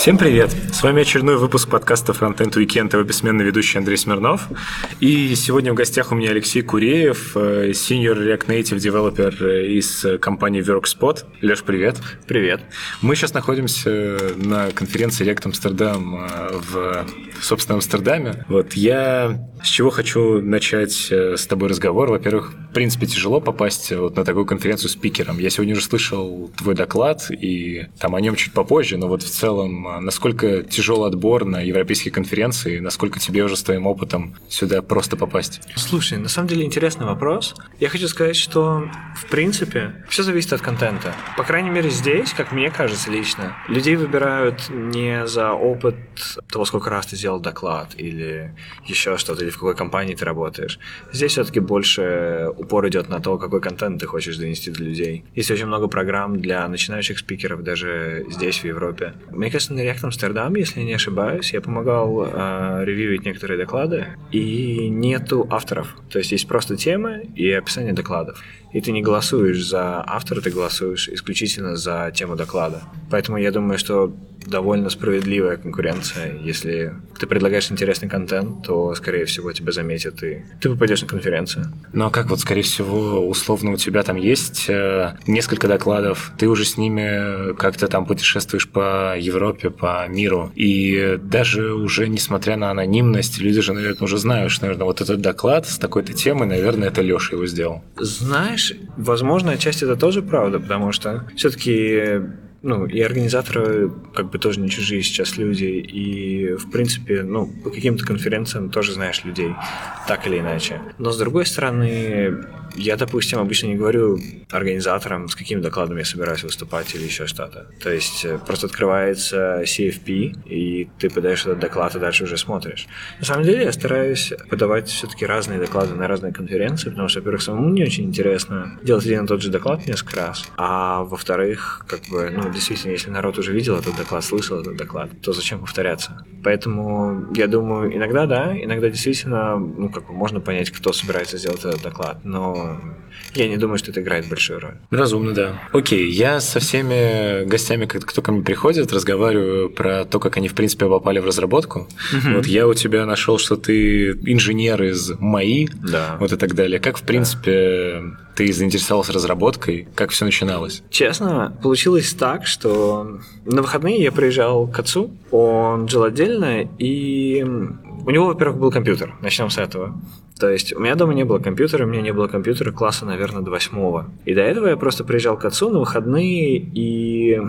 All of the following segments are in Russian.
Всем привет! С вами очередной выпуск подкаста Frontend Weekend, его бессменный ведущий Андрей Смирнов. И сегодня в гостях у меня Алексей Куреев, э, Senior React Native Developer из компании WorkSpot. Леш, привет! Привет! Мы сейчас находимся на конференции React Amsterdam э, в, собственно, Амстердаме. Вот я с чего хочу начать э, с тобой разговор. Во-первых, в принципе, тяжело попасть вот на такую конференцию спикером. Я сегодня уже слышал твой доклад, и там о нем чуть попозже, но вот в целом, а насколько тяжел отбор на европейские конференции, насколько тебе уже с твоим опытом сюда просто попасть? Слушай, на самом деле интересный вопрос. Я хочу сказать, что в принципе все зависит от контента. По крайней мере здесь, как мне кажется лично, людей выбирают не за опыт того, сколько раз ты сделал доклад или еще что-то, или в какой компании ты работаешь. Здесь все-таки больше упор идет на то, какой контент ты хочешь донести до людей. Есть очень много программ для начинающих спикеров даже здесь, в Европе. Мне кажется, на React Amsterdam, если я не ошибаюсь, я помогал э, ревьюить некоторые доклады, и нету авторов. То есть есть просто темы и описание докладов. И ты не голосуешь за автора, ты голосуешь исключительно за тему доклада. Поэтому я думаю, что довольно справедливая конкуренция. Если ты предлагаешь интересный контент, то, скорее всего, тебя заметят, и ты попадешь на конференцию. Ну а как вот, скорее всего, условно у тебя там есть э, несколько докладов, ты уже с ними как-то там путешествуешь по Европе, по миру, и даже уже несмотря на анонимность, люди же, наверное, уже знают, что, наверное, вот этот доклад с такой-то темой, наверное, это Леша его сделал. Знаешь, возможно, отчасти это тоже правда, потому что все-таки ну, и организаторы как бы тоже не чужие сейчас люди, и, в принципе, ну, по каким-то конференциям тоже знаешь людей, так или иначе. Но, с другой стороны, я, допустим, обычно не говорю организаторам, с какими докладами я собираюсь выступать или еще что-то. То есть э, просто открывается CFP, и ты подаешь этот доклад, и дальше уже смотришь. На самом деле я стараюсь подавать все-таки разные доклады на разные конференции, потому что, во-первых, самому не очень интересно делать один и тот же доклад несколько раз, а во-вторых, как бы, ну, действительно, если народ уже видел этот доклад, слышал этот доклад, то зачем повторяться? Поэтому я думаю, иногда да, иногда действительно, ну, как бы можно понять, кто собирается сделать этот доклад, но я не думаю, что это играет большую роль. Разумно, да. Окей, я со всеми гостями, кто ко мне приходит, разговариваю про то, как они, в принципе, попали в разработку. Угу. Вот я у тебя нашел, что ты инженер из МАИ, да. вот и так далее. Как, в принципе, да. ты заинтересовался разработкой? Как все начиналось? Честно, получилось так, что на выходные я приезжал к отцу, он жил отдельно, и у него, во-первых, был компьютер. Начнем с этого. То есть у меня дома не было компьютера, у меня не было компьютера класса, наверное, до восьмого. И до этого я просто приезжал к отцу на выходные и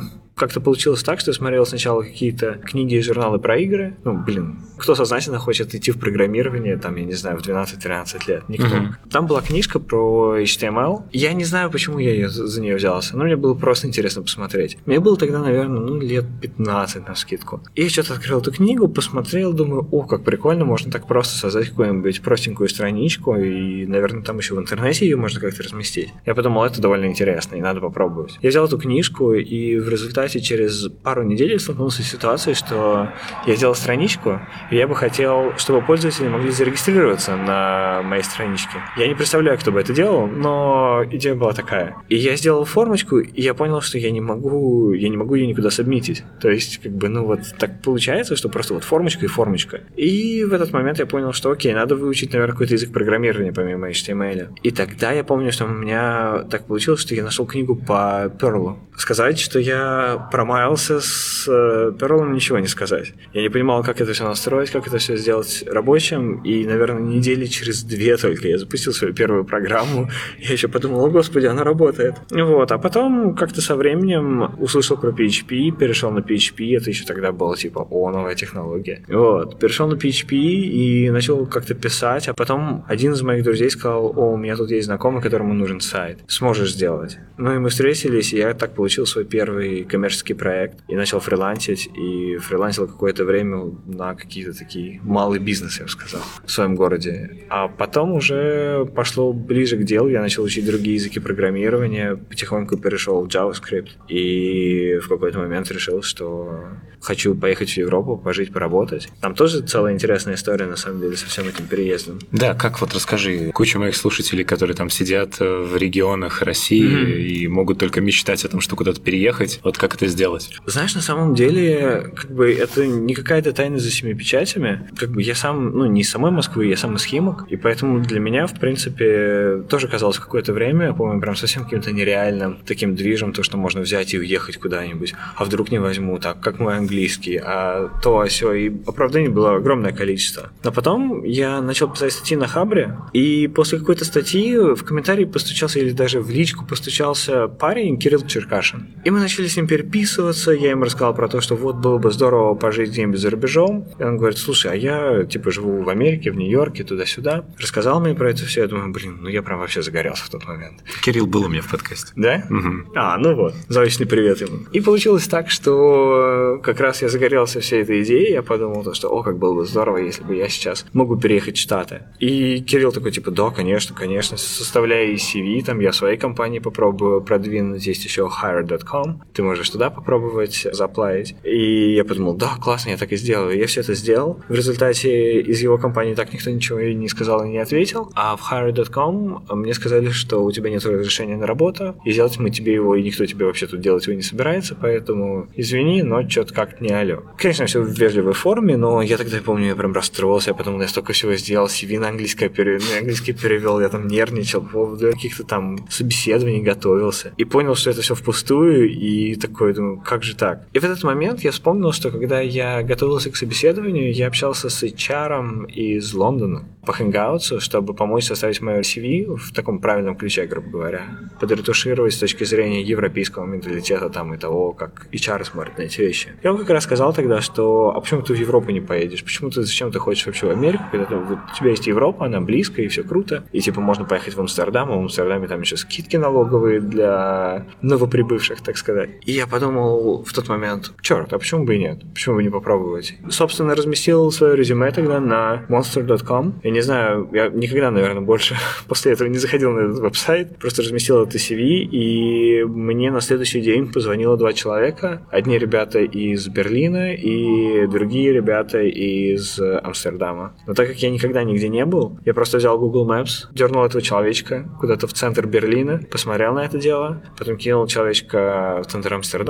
как-то получилось так, что я смотрел сначала какие-то книги и журналы про игры. Ну, блин, кто сознательно хочет идти в программирование, там, я не знаю, в 12-13 лет? Никто. Uh-huh. Там была книжка про HTML. Я не знаю, почему я ее, за нее взялся, но мне было просто интересно посмотреть. Мне было тогда, наверное, ну, лет 15 на скидку. И я что-то открыл эту книгу, посмотрел, думаю, о, как прикольно, можно так просто создать какую-нибудь простенькую страничку, и, наверное, там еще в интернете ее можно как-то разместить. Я подумал, это довольно интересно, и надо попробовать. Я взял эту книжку, и в результате результате через пару недель столкнулся с ситуацией, что я сделал страничку, и я бы хотел, чтобы пользователи могли зарегистрироваться на моей страничке. Я не представляю, кто бы это делал, но идея была такая. И я сделал формочку, и я понял, что я не могу, я не могу ее никуда сабмитить. То есть, как бы, ну вот так получается, что просто вот формочка и формочка. И в этот момент я понял, что окей, надо выучить, наверное, какой-то язык программирования помимо HTML. И тогда я помню, что у меня так получилось, что я нашел книгу по Perl. Сказать, что я промаялся с э, Perl ничего не сказать. Я не понимал, как это все настроить, как это все сделать рабочим, и, наверное, недели через две только я запустил свою первую программу. Я еще подумал, о господи, она работает. Вот, а потом как-то со временем услышал про PHP, перешел на PHP, это еще тогда было типа, о, новая технология. Вот, перешел на PHP и начал как-то писать, а потом один из моих друзей сказал, о, у меня тут есть знакомый, которому нужен сайт, сможешь сделать. Ну и мы встретились, и я так получил свой первый коммерческий коммерческий проект и начал фрилансить, и фрилансил какое-то время на какие-то такие малый бизнес, я бы сказал, в своем городе. А потом уже пошло ближе к делу, я начал учить другие языки программирования, потихоньку перешел в JavaScript, и в какой-то момент решил, что хочу поехать в Европу, пожить, поработать. Там тоже целая интересная история, на самом деле, со всем этим переездом. Да, как вот расскажи, куча моих слушателей, которые там сидят э, в регионах России mm-hmm. и могут только мечтать о том, что куда-то переехать. Вот как как это сделать? Знаешь, на самом деле, как бы это не какая-то тайна за семи печатями. Как бы я сам, ну, не из самой Москвы, я сам из Химок, и поэтому для меня, в принципе, тоже казалось какое-то время, по-моему, прям совсем каким-то нереальным таким движем, то, что можно взять и уехать куда-нибудь. А вдруг не возьму, так, как мой английский, а то, а все. И оправданий было огромное количество. Но потом я начал писать статьи на Хабре, и после какой-то статьи в комментарии постучался, или даже в личку постучался парень Кирилл Черкашин. И мы начали с ним переписываться, я ему рассказал про то, что вот было бы здорово пожить где-нибудь за рубежом. И он говорит, слушай, а я типа живу в Америке, в Нью-Йорке, туда-сюда. Рассказал мне про это все, я думаю, блин, ну я прям вообще загорелся в тот момент. Кирилл был у меня в подкасте. Да? Угу. А, ну вот, заочный привет ему. И получилось так, что как раз я загорелся всей этой идеей, я подумал, то, что, о, как было бы здорово, если бы я сейчас мог бы переехать в Штаты. И Кирилл такой, типа, да, конечно, конечно, составляя CV, там, я своей компании попробую продвинуть, есть еще hire.com, ты можешь туда попробовать заплатить. И я подумал, да, классно, я так и сделаю. Я все это сделал. В результате из его компании так никто ничего и не сказал и не ответил. А в hire.com мне сказали, что у тебя нет разрешения на работу, и сделать мы тебе его, и никто тебе вообще тут делать его не собирается, поэтому извини, но что-то как-то не алё. Конечно, все в вежливой форме, но я тогда помню, я прям расстроился, я потом я столько всего сделал, CV на английский, пере... на английский перевел, я там нервничал, по поводу каких-то там собеседований готовился. И понял, что это все впустую, и такой, думаю, как же так? И в этот момент я вспомнил, что когда я готовился к собеседованию, я общался с HR из Лондона по Hangouts, чтобы помочь составить мое CV в таком правильном ключе, грубо говоря, подретушировать с точки зрения европейского менталитета там и того, как HR смотрит на эти вещи. Я вам как раз сказал тогда, что а почему ты в Европу не поедешь? Почему ты, зачем ты хочешь вообще в Америку, когда ты, вот, у тебя есть Европа, она близко и все круто, и типа можно поехать в Амстердам, а в Амстердаме там еще скидки налоговые для новоприбывших, так сказать. И я подумал в тот момент, черт, а почему бы и нет? Почему бы не попробовать? Собственно, разместил свое резюме тогда на monster.com. Я не знаю, я никогда, наверное, больше после этого не заходил на этот веб-сайт, просто разместил это CV, и мне на следующий день позвонило два человека. Одни ребята из Берлина и другие ребята из Амстердама. Но так как я никогда нигде не был, я просто взял Google Maps, дернул этого человечка куда-то в центр Берлина, посмотрел на это дело, потом кинул человечка в центр Амстердама,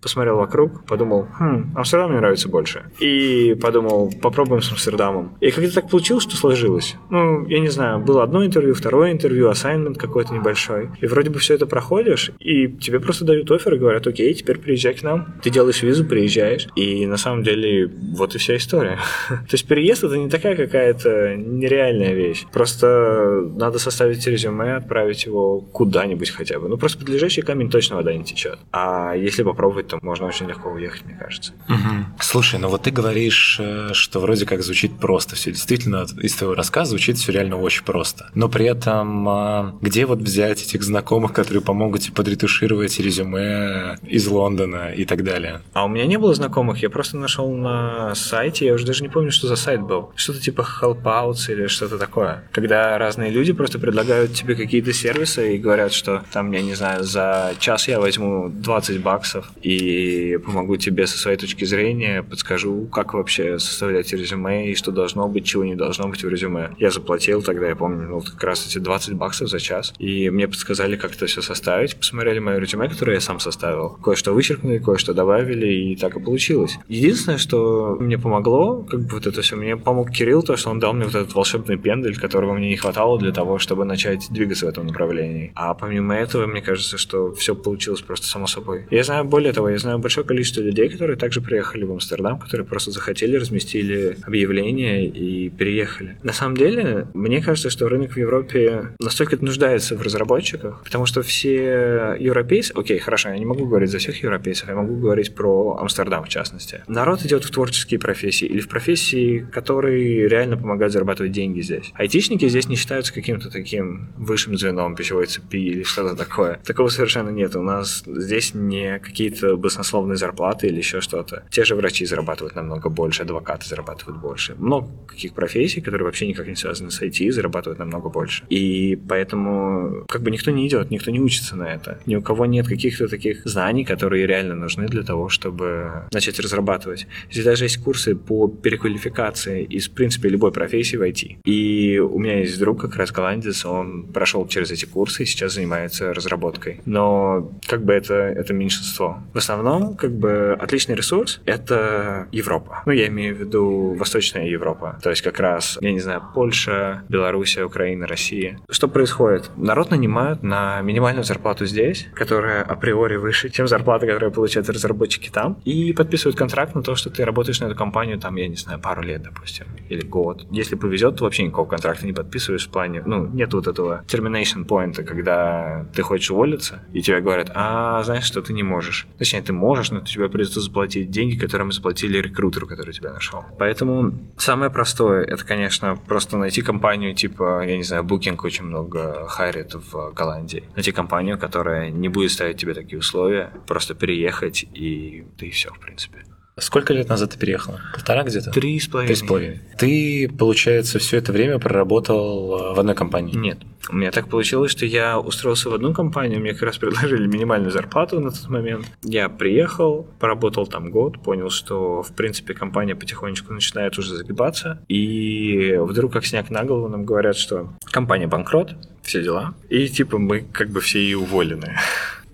посмотрел вокруг, подумал, хм, Амстердам мне нравится больше. И подумал, попробуем с Амстердамом. И как-то так получилось, что сложилось. Ну, я не знаю, было одно интервью, второе интервью, ассайнмент какой-то небольшой. И вроде бы все это проходишь, и тебе просто дают офер и говорят, окей, теперь приезжай к нам. Ты делаешь визу, приезжаешь. И на самом деле вот и вся история. То есть переезд это не такая какая-то нереальная вещь. Просто надо составить резюме, отправить его куда-нибудь хотя бы. Ну, просто под лежащий камень точно вода не течет. А если попробовать, то можно очень легко уехать, мне кажется. Угу. Слушай, ну вот ты говоришь, э, что вроде как звучит просто все. Действительно, из твоего рассказа звучит все реально очень просто. Но при этом а, где вот взять этих знакомых, которые помогут тебе подретушировать резюме из Лондона и так далее? А у меня не было знакомых, я просто нашел на сайте, я уже даже не помню, что за сайт был. Что-то типа Helpouts или что-то такое. Когда разные люди просто предлагают тебе какие-то сервисы и говорят, что там, я не знаю, за час я возьму 20 баксов и помогу тебе со своей точки зрения, подскажу, как вообще составлять резюме и что должно быть, чего не должно быть в резюме. Я заплатил тогда, я помню, ну, как раз эти 20 баксов за час, и мне подсказали, как это все составить, посмотрели мое резюме, которое я сам составил, кое-что вычеркнули, кое-что добавили, и так и получилось. Единственное, что мне помогло, как бы вот это все, мне помог Кирилл, то, что он дал мне вот этот волшебный пендель, которого мне не хватало для того, чтобы начать двигаться в этом направлении. А помимо этого, мне кажется, что все получилось просто само собой. Я знаю, более того, я знаю большое количество людей, которые также приехали в Амстердам, которые просто захотели, разместили объявление и переехали. На самом деле, мне кажется, что рынок в Европе настолько нуждается в разработчиках, потому что все европейцы, окей, хорошо, я не могу говорить за всех европейцев, я могу говорить про Амстердам в частности. Народ идет в творческие профессии или в профессии, которые реально помогают зарабатывать деньги здесь. Айтишники здесь не считаются каким-то таким высшим звеном пищевой цепи или что-то такое. Такого совершенно нет. У нас здесь не какие-то баснословные зарплаты или еще что-то. Те же врачи зарабатывают намного больше, адвокаты зарабатывают больше. Много каких профессий, которые вообще никак не связаны с IT, зарабатывают намного больше. И поэтому как бы никто не идет, никто не учится на это. Ни у кого нет каких-то таких знаний, которые реально нужны для того, чтобы начать разрабатывать. Здесь даже есть курсы по переквалификации из, в принципе, любой профессии в IT. И у меня есть друг, как раз голландец, он прошел через эти курсы и сейчас занимается разработкой. Но как бы это, это меньшинство большинство. В основном, как бы, отличный ресурс — это Европа. Ну, я имею в виду Восточная Европа. То есть как раз, я не знаю, Польша, Белоруссия, Украина, Россия. Что происходит? Народ нанимают на минимальную зарплату здесь, которая априори выше, чем зарплата, которую получают разработчики там, и подписывают контракт на то, что ты работаешь на эту компанию, там, я не знаю, пару лет, допустим, или год. Если повезет, то вообще никакого контракта не подписываешь в плане, ну, нет вот этого termination point, когда ты хочешь уволиться, и тебе говорят, а, знаешь, что ты не можешь. Точнее, ты можешь, но тебе придется заплатить деньги, которые мы заплатили рекрутеру, который тебя нашел. Поэтому самое простое, это, конечно, просто найти компанию типа, я не знаю, Booking очень много хайрит в Голландии. Найти компанию, которая не будет ставить тебе такие условия, просто переехать и ты все, в принципе. Сколько лет назад ты переехала? Полтора где-то? Три с половиной. Три с половиной. Ты, получается, все это время проработал э, в одной компании? Нет. У меня так получилось, что я устроился в одну компанию, мне как раз предложили минимальную зарплату на тот момент. Я приехал, поработал там год, понял, что, в принципе, компания потихонечку начинает уже загибаться, и вдруг, как снег на голову, нам говорят, что компания банкрот, все дела, и типа мы как бы все и уволены.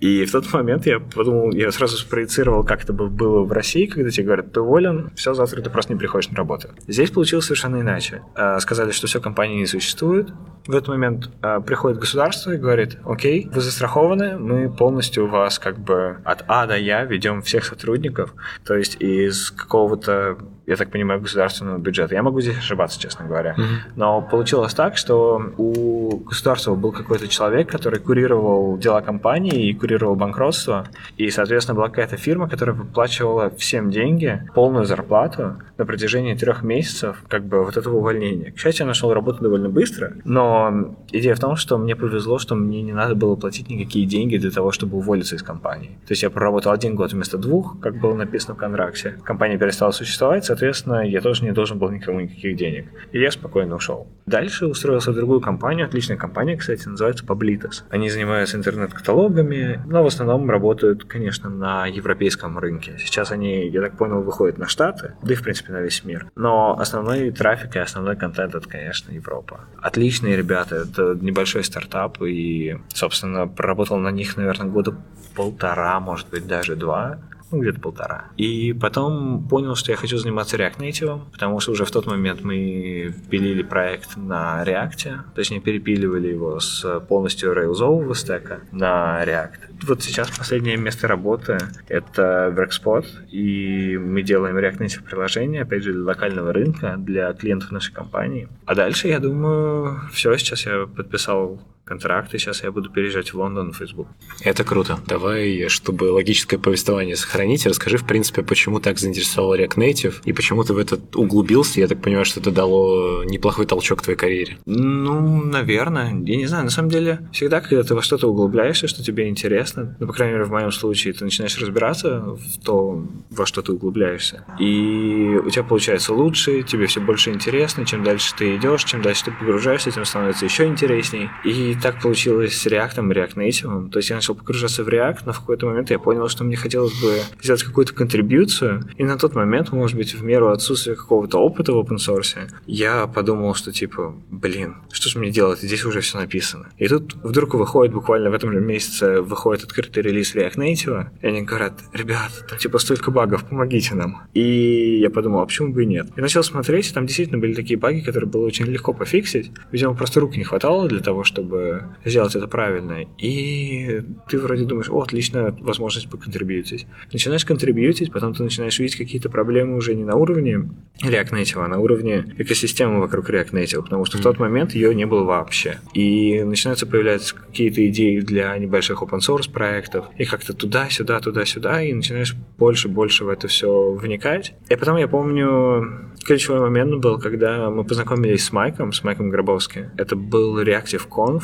И в тот момент я подумал, я сразу спроецировал, как это бы было в России, когда тебе говорят, ты уволен, все, завтра ты просто не приходишь на работу. Здесь получилось совершенно иначе. А, сказали, что все, компании не существует. В этот момент а, приходит государство и говорит, окей, вы застрахованы, мы полностью вас как бы от А до Я ведем всех сотрудников, то есть из какого-то я так понимаю, государственного бюджета. Я могу здесь ошибаться, честно говоря. Mm-hmm. Но получилось так, что у государства был какой-то человек, который курировал дела компании и курировал банкротство. И, соответственно, была какая-то фирма, которая выплачивала всем деньги, полную зарплату на протяжении трех месяцев как бы вот этого увольнения. К счастью, я нашел работу довольно быстро, но идея в том, что мне повезло, что мне не надо было платить никакие деньги для того, чтобы уволиться из компании. То есть я проработал один год вместо двух, как было написано в контракте. Компания перестала существовать, соответственно, я тоже не должен был никому никаких денег. И я спокойно ушел. Дальше устроился в другую компанию, отличная компания, кстати, называется Publitas. Они занимаются интернет-каталогами, но в основном работают, конечно, на европейском рынке. Сейчас они, я так понял, выходят на Штаты, да и, в принципе, на весь мир. Но основной трафик и основной контент это, конечно, Европа. Отличные ребята, это небольшой стартап, и, собственно, проработал на них, наверное, года полтора, может быть, даже два ну, где-то полтора. И потом понял, что я хочу заниматься React Native, потому что уже в тот момент мы пилили проект на React, точнее перепиливали его с полностью рейлзового стека на React. Вот сейчас последнее место работы — это Workspot, и мы делаем React Native приложение, опять же, для локального рынка, для клиентов нашей компании. А дальше, я думаю, все, сейчас я подписал контракт, и сейчас я буду переезжать в Лондон, в Facebook. Это круто. Давай, чтобы логическое повествование сохранить, расскажи, в принципе, почему так заинтересовал React Native, и почему ты в это углубился. Я так понимаю, что это дало неплохой толчок твоей карьере. Ну, наверное. Я не знаю, на самом деле, всегда, когда ты во что-то углубляешься, что тебе интересно, ну, по крайней мере, в моем случае, ты начинаешь разбираться в то, во что ты углубляешься, и у тебя получается лучше, тебе все больше интересно, чем дальше ты идешь, чем дальше ты погружаешься, тем становится еще интересней. И так получилось с React и React Native. То есть я начал погружаться в React, но в какой-то момент я понял, что мне хотелось бы сделать какую-то контрибьюцию. И на тот момент, может быть, в меру отсутствия какого-то опыта в open source, я подумал, что типа, блин, что же мне делать? Здесь уже все написано. И тут вдруг выходит, буквально в этом же месяце, выходит открытый релиз React Native, и они говорят, ребят, там типа столько багов, помогите нам. И я подумал, а почему бы и нет? И начал смотреть, и там действительно были такие баги, которые было очень легко пофиксить. Видимо, просто рук не хватало для того, чтобы сделать это правильно. И ты вроде думаешь, о, отличная возможность поконтрибьютить. Начинаешь контрибьютить, потом ты начинаешь видеть какие-то проблемы уже не на уровне React Native, а на уровне экосистемы вокруг React Native, потому что mm-hmm. в тот момент ее не было вообще. И начинаются появляться какие-то идеи для небольших open source проектов, и как-то туда-сюда, туда-сюда, и начинаешь больше-больше в это все вникать. И потом я помню, ключевой момент был, когда мы познакомились с Майком, с Майком Гробовским. Это был Reactive Conf,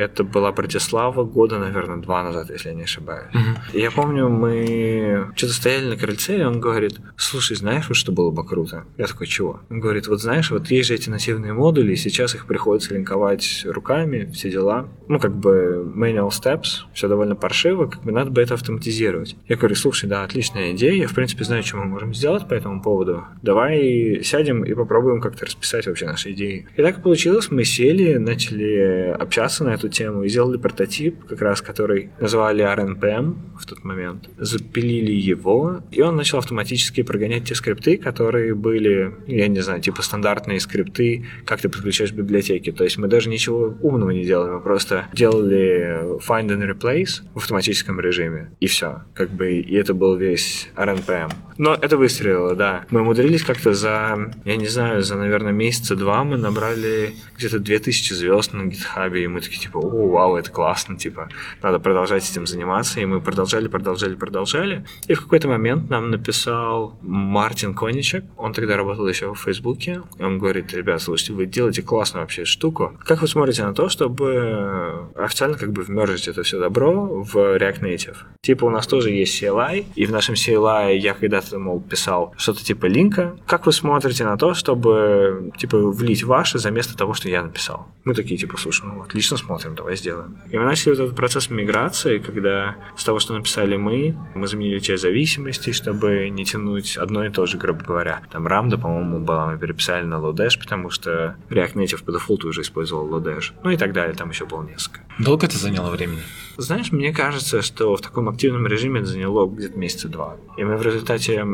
это была Братислава года, наверное, два назад, если я не ошибаюсь. Mm-hmm. И я помню, мы что-то стояли на крыльце, и он говорит, слушай, знаешь, вот что было бы круто? Я такой, чего? Он говорит, вот знаешь, вот есть же эти нативные модули, и сейчас их приходится линковать руками, все дела. Ну, как бы manual steps, все довольно паршиво, как бы надо бы это автоматизировать. Я говорю, слушай, да, отличная идея, я, в принципе, знаю, что мы можем сделать по этому поводу. Давай сядем и попробуем как-то расписать вообще наши идеи. И так получилось, мы сели, начали общаться на эту тему и сделали прототип, как раз который называли RNPM в тот момент. Запилили его, и он начал автоматически прогонять те скрипты, которые были, я не знаю, типа стандартные скрипты, как ты подключаешь библиотеки. То есть мы даже ничего умного не делали, мы просто делали find and replace в автоматическом режиме, и все. Как бы, и это был весь RNPM. Но это выстрелило, да. Мы умудрились как-то за, я не знаю, за, наверное, месяца два мы набрали где-то 2000 звезд на гитхабе, и мы такие, типа, о, вау, это классно, типа, надо продолжать этим заниматься, и мы продолжали, продолжали, продолжали. И в какой-то момент нам написал Мартин Коничек, он тогда работал еще в Фейсбуке, он говорит, ребят, слушайте, вы делаете классную вообще штуку. Как вы смотрите на то, чтобы официально как бы вмержить это все добро в React Native? Типа у нас тоже есть CLI, и в нашем CLI я когда-то, мол, писал что-то типа линка. Как вы смотрите на то, чтобы, типа, влить ваше за место того, что я написал? Мы такие, типа, слушай, ну, отлично смотрим, давай сделаем. И мы начали вот этот процесс миграции, когда с того, что написали мы, мы заменили часть зависимостей, чтобы не тянуть одно и то же, грубо говоря. Там Рамда, по-моему, была, мы переписали на Lodash, потому что React Native по дефолту уже использовал Lodash. Ну и так далее, там еще было несколько. Долго это заняло времени? Знаешь, мне кажется, что в таком активном режиме это заняло где-то месяца два. И мы в результате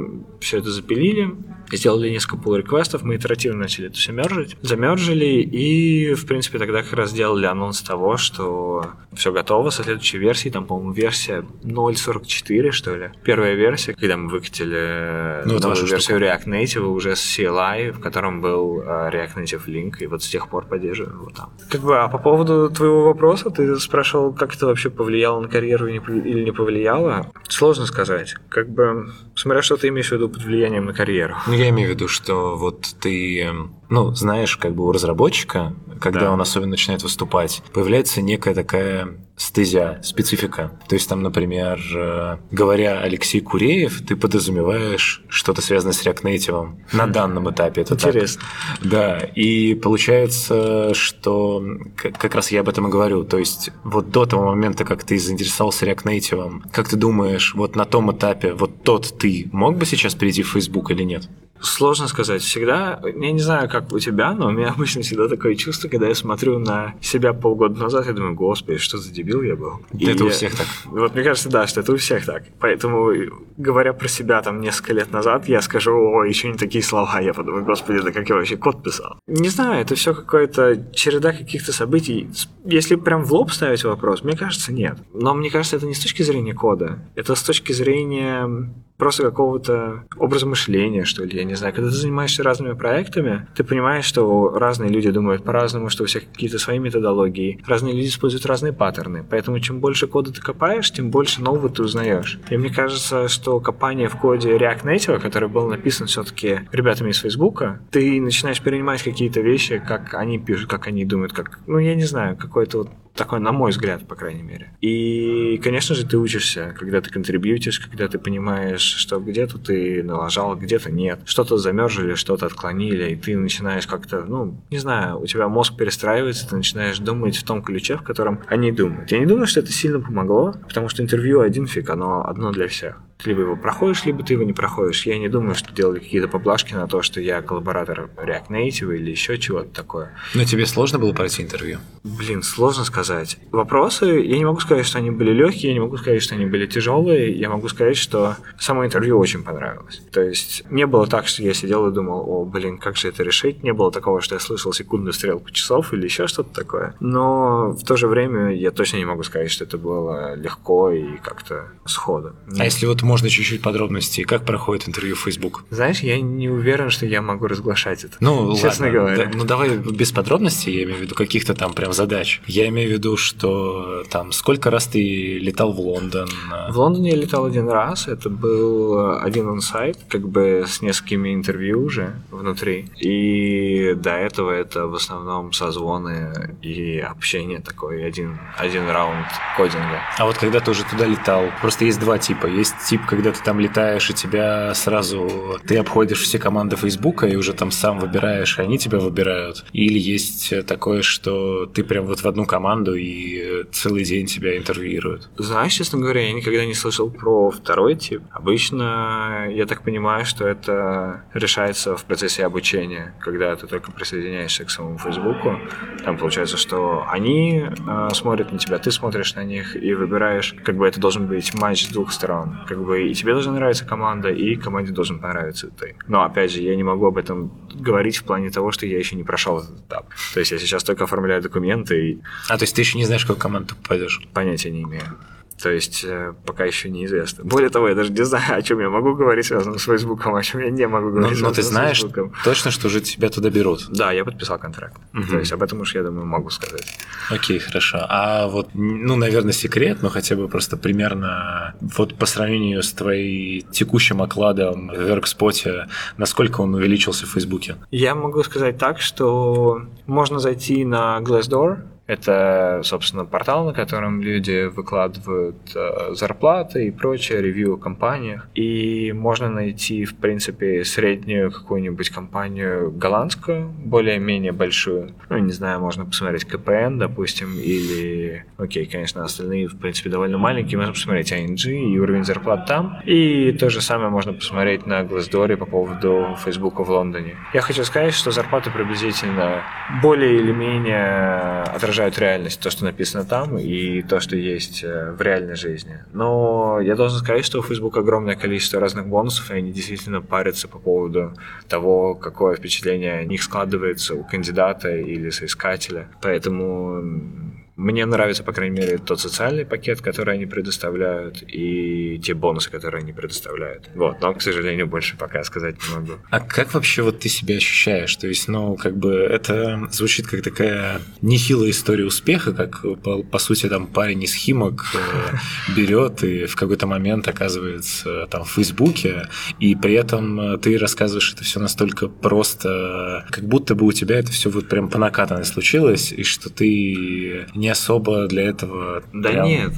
все это запилили, сделали несколько pull реквестов мы итеративно начали это все мержить, замержили, и, в принципе, тогда как раз сделали анонс того, что все готово со следующей версией, там, по-моему, версия 0.44, что ли. Первая версия, когда мы выкатили Ну, это новую версию React Native уже с CLI, в котором был э, React Native Link, и вот с тех пор поддерживаем его там. Как бы, а по поводу твоего вопроса, ты спрашивал, как это вообще повлияло на карьеру или не пов- или не повлияло? Сложно сказать. Как бы, смотря что ты имеешь в виду под влиянием на карьеру. Ну, я имею в виду, что вот ты, эм, ну, знаешь, как бы у разработчика, когда Да. он особенно начинает выступать, появляется некая такая стезя, специфика. То есть там, например, э, говоря Алексей Куреев, ты подразумеваешь что-то связанное с React Native на данном этапе. Это так. Интересно. Да, и получается, что как раз я об этом и говорю. То есть вот до того момента, как ты заинтересовался React Native, как ты думаешь, вот на том этапе, вот тот ты мог бы сейчас перейти в Facebook или нет? Сложно сказать. Всегда, я не знаю, как у тебя, но у меня обычно всегда такое чувство, когда я смотрю на себя полгода назад, я думаю, господи, что за дебил я был. Да это у всех так. Вот мне кажется, да, что это у всех так. Поэтому, говоря про себя там несколько лет назад, я скажу, о, еще не такие слова. Я подумаю, господи, да как я вообще код писал. Не знаю, это все какая-то череда каких-то событий. Если прям в лоб ставить вопрос, мне кажется, нет. Но мне кажется, это не с точки зрения кода. Это с точки зрения просто какого-то образа мышления, что ли, я не знаю. Когда ты занимаешься разными проектами, ты понимаешь, что разные люди думают по-разному, что у всех какие-то свои методологии, разные люди используют разные паттерны. Поэтому чем больше кода ты копаешь, тем больше нового ты узнаешь. И мне кажется, что копание в коде React Native, который был написан все-таки ребятами из Фейсбука, ты начинаешь перенимать какие-то вещи, как они пишут, как они думают, как, ну, я не знаю, какой-то вот такой, на мой взгляд, по крайней мере. И, конечно же, ты учишься, когда ты контрибьютишь, когда ты понимаешь, что где-то ты налажал, где-то нет. Что-то замержили, что-то отклонили, и ты начинаешь как-то, ну, не знаю, у тебя мозг перестраивается, ты начинаешь думать в том ключе, в котором они думают. Я не думаю, что это сильно помогло, потому что интервью один фиг, оно одно для всех. Либо его проходишь, либо ты его не проходишь. Я не думаю, что делали какие-то поблажки на то, что я коллаборатор React Native или еще чего-то такое. Но тебе сложно было пройти интервью? Блин, сложно сказать. Вопросы, я не могу сказать, что они были легкие, я не могу сказать, что они были тяжелые, я могу сказать, что само интервью очень понравилось. То есть не было так, что я сидел и думал, о, блин, как же это решить. Не было такого, что я слышал секундную стрелку часов или еще что-то такое. Но в то же время я точно не могу сказать, что это было легко и как-то сходу. А если вот можно чуть-чуть подробностей, как проходит интервью в Facebook? Знаешь, я не уверен, что я могу разглашать это. Ну, честно ладно, говоря. да, ну давай без подробностей, я имею в виду каких-то там прям задач. Я имею в виду, что там сколько раз ты летал в Лондон? В Лондоне я летал один раз, это был один онсайт, как бы с несколькими интервью уже внутри. И до этого это в основном созвоны и общение такое, один, один раунд кодинга. А вот когда ты уже туда летал, просто есть два типа. Есть тип тип, когда ты там летаешь, и тебя сразу... Ты обходишь все команды Фейсбука и уже там сам выбираешь, и они тебя выбирают? Или есть такое, что ты прям вот в одну команду и целый день тебя интервьюируют? Знаешь, честно говоря, я никогда не слышал про второй тип. Обычно я так понимаю, что это решается в процессе обучения, когда ты только присоединяешься к самому Фейсбуку. Там получается, что они э, смотрят на тебя, ты смотришь на них и выбираешь, как бы это должен быть матч с двух сторон. Как бы и тебе должна нравиться команда, и команде должен понравиться ты. Но опять же, я не могу об этом говорить в плане того, что я еще не прошел этот этап. То есть я сейчас только оформляю документы и... А, то есть ты еще не знаешь, в какую команду ты попадешь? Понятия не имею. То есть э, пока еще неизвестно. Более того, я даже не знаю, о чем я могу говорить связано с Фейсбуком, о чем я не могу говорить. Но, но ты знаешь точно, что уже тебя туда берут. Да, я подписал контракт. Угу. То есть об этом уж я думаю могу сказать. Окей, хорошо. А вот, ну, наверное, секрет, но хотя бы просто примерно вот по сравнению с твоим текущим окладом в Workspot, насколько он увеличился в Фейсбуке? Я могу сказать так, что можно зайти на Glassdoor, это, собственно, портал, на котором люди выкладывают э, зарплаты и прочее, ревью о компаниях. И можно найти, в принципе, среднюю какую-нибудь компанию голландскую, более-менее большую. Ну, не знаю, можно посмотреть КПН, допустим, или, окей, конечно, остальные, в принципе, довольно маленькие. Можно посмотреть ING и уровень зарплат там. И то же самое можно посмотреть на Glassdoor по поводу Facebook в Лондоне. Я хочу сказать, что зарплаты приблизительно более или менее отражают отражают реальность, то, что написано там, и то, что есть э, в реальной жизни. Но я должен сказать, что у Facebook огромное количество разных бонусов, и они действительно парятся по поводу того, какое впечатление о них складывается у кандидата или соискателя. Поэтому мне нравится, по крайней мере, тот социальный пакет, который они предоставляют, и те бонусы, которые они предоставляют. Вот, но, к сожалению, больше пока сказать не могу. А как вообще вот ты себя ощущаешь? То есть, ну, как бы это звучит как такая нехилая история успеха, как, по, по сути, там парень из Химок э, берет и в какой-то момент оказывается там в Фейсбуке, и при этом э, ты рассказываешь это все настолько просто, как будто бы у тебя это все вот прям по накатанной случилось, и что ты не не особо для этого. Да прям... нет.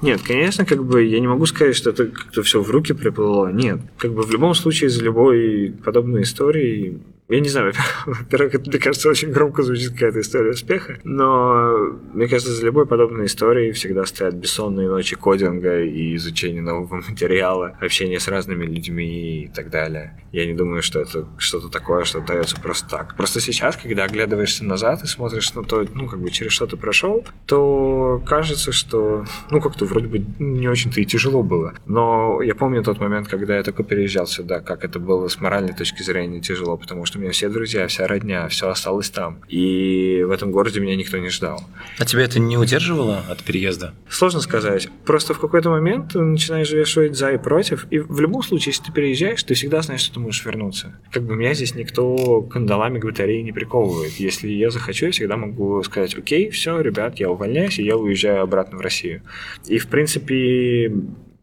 Нет, конечно, как бы я не могу сказать, что это как-то все в руки приплыло. Нет. Как бы в любом случае из любой подобной истории я не знаю, во-первых, это, мне кажется, очень громко звучит какая-то история успеха, но мне кажется, за любой подобной историей всегда стоят бессонные ночи кодинга и изучения нового материала, общение с разными людьми и так далее. Я не думаю, что это что-то такое, что дается просто так. Просто сейчас, когда оглядываешься назад и смотришь на то, ну, как бы через что ты прошел, то кажется, что, ну, как-то вроде бы не очень-то и тяжело было. Но я помню тот момент, когда я только переезжал сюда, как это было с моральной точки зрения тяжело, потому что что у меня все друзья, вся родня, все осталось там. И в этом городе меня никто не ждал. А тебя это не удерживало от переезда? Сложно сказать. Просто в какой-то момент ты начинаешь вешать за и против. И в любом случае, если ты переезжаешь, ты всегда знаешь, что ты можешь вернуться. Как бы меня здесь никто кандалами к батарее не приковывает. Если я захочу, я всегда могу сказать, окей, все, ребят, я увольняюсь, и я уезжаю обратно в Россию. И, в принципе,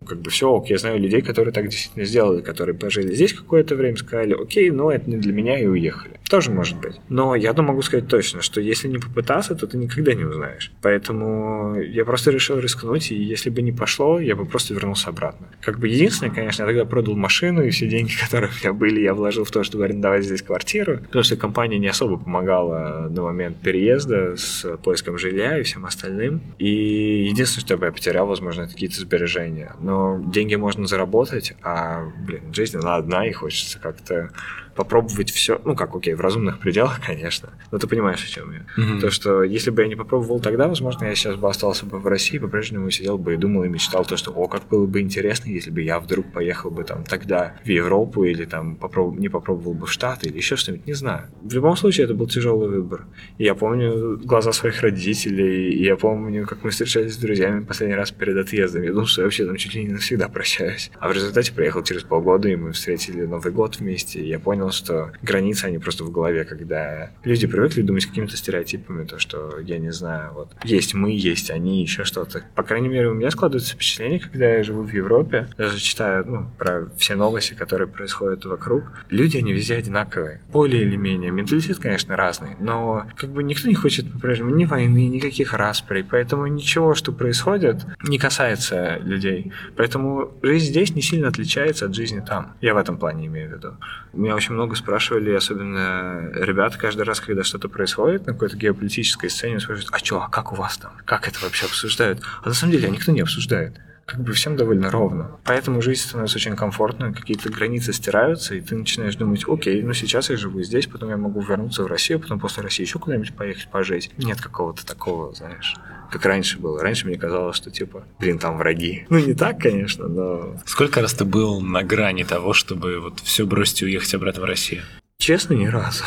как бы все ок. Я знаю людей, которые так действительно сделали, которые пожили здесь какое-то время, сказали, окей, но это не для меня и уехали. Тоже может быть. Но я то могу сказать точно, что если не попытаться, то ты никогда не узнаешь. Поэтому я просто решил рискнуть, и если бы не пошло, я бы просто вернулся обратно. Как бы единственное, конечно, я тогда продал машину, и все деньги, которые у меня были, я вложил в то, чтобы арендовать здесь квартиру, потому что компания не особо помогала на момент переезда с поиском жилья и всем остальным. И единственное, что я потерял, возможно, какие-то сбережения. Но деньги можно заработать, а, блин, жизнь она одна, и хочется как-то попробовать все, ну как, окей, в разумных пределах, конечно, но ты понимаешь, о чем я. Mm-hmm. То, что если бы я не попробовал тогда, возможно, я сейчас бы остался бы в России, по-прежнему сидел бы и думал и мечтал то, что, о, как было бы интересно, если бы я вдруг поехал бы там тогда в Европу или там попроб... не попробовал бы в Штаты или еще что-нибудь, не знаю. В любом случае, это был тяжелый выбор. И я помню глаза своих родителей, и я помню, как мы встречались с друзьями последний раз перед отъездом. Я думал, что я вообще там чуть ли не навсегда прощаюсь. А в результате приехал через полгода, и мы встретили Новый год вместе, и я понял, понял, что границы, они просто в голове, когда люди привыкли думать какими-то стереотипами, то, что, я не знаю, вот, есть мы, есть они, еще что-то. По крайней мере, у меня складывается впечатление, когда я живу в Европе, даже читаю, ну, про все новости, которые происходят вокруг, люди, они везде одинаковые, более или менее. Менталитет, конечно, разный, но как бы никто не хочет по-прежнему ни войны, никаких расприй, поэтому ничего, что происходит, не касается людей. Поэтому жизнь здесь не сильно отличается от жизни там. Я в этом плане имею в виду. Меня очень много спрашивали, особенно ребята, каждый раз, когда что-то происходит на какой-то геополитической сцене, спрашивают, а что, а как у вас там? Как это вообще обсуждают? А на самом деле никто не обсуждает как бы всем довольно ровно. Поэтому жизнь становится очень комфортной, какие-то границы стираются, и ты начинаешь думать, окей, ну сейчас я живу здесь, потом я могу вернуться в Россию, потом после России еще куда-нибудь поехать пожить. Нет какого-то такого, знаешь, как раньше было. Раньше мне казалось, что типа, блин, там враги. Ну не так, конечно, но... Сколько раз ты был на грани того, чтобы вот все бросить и уехать обратно в Россию? Честно, ни разу.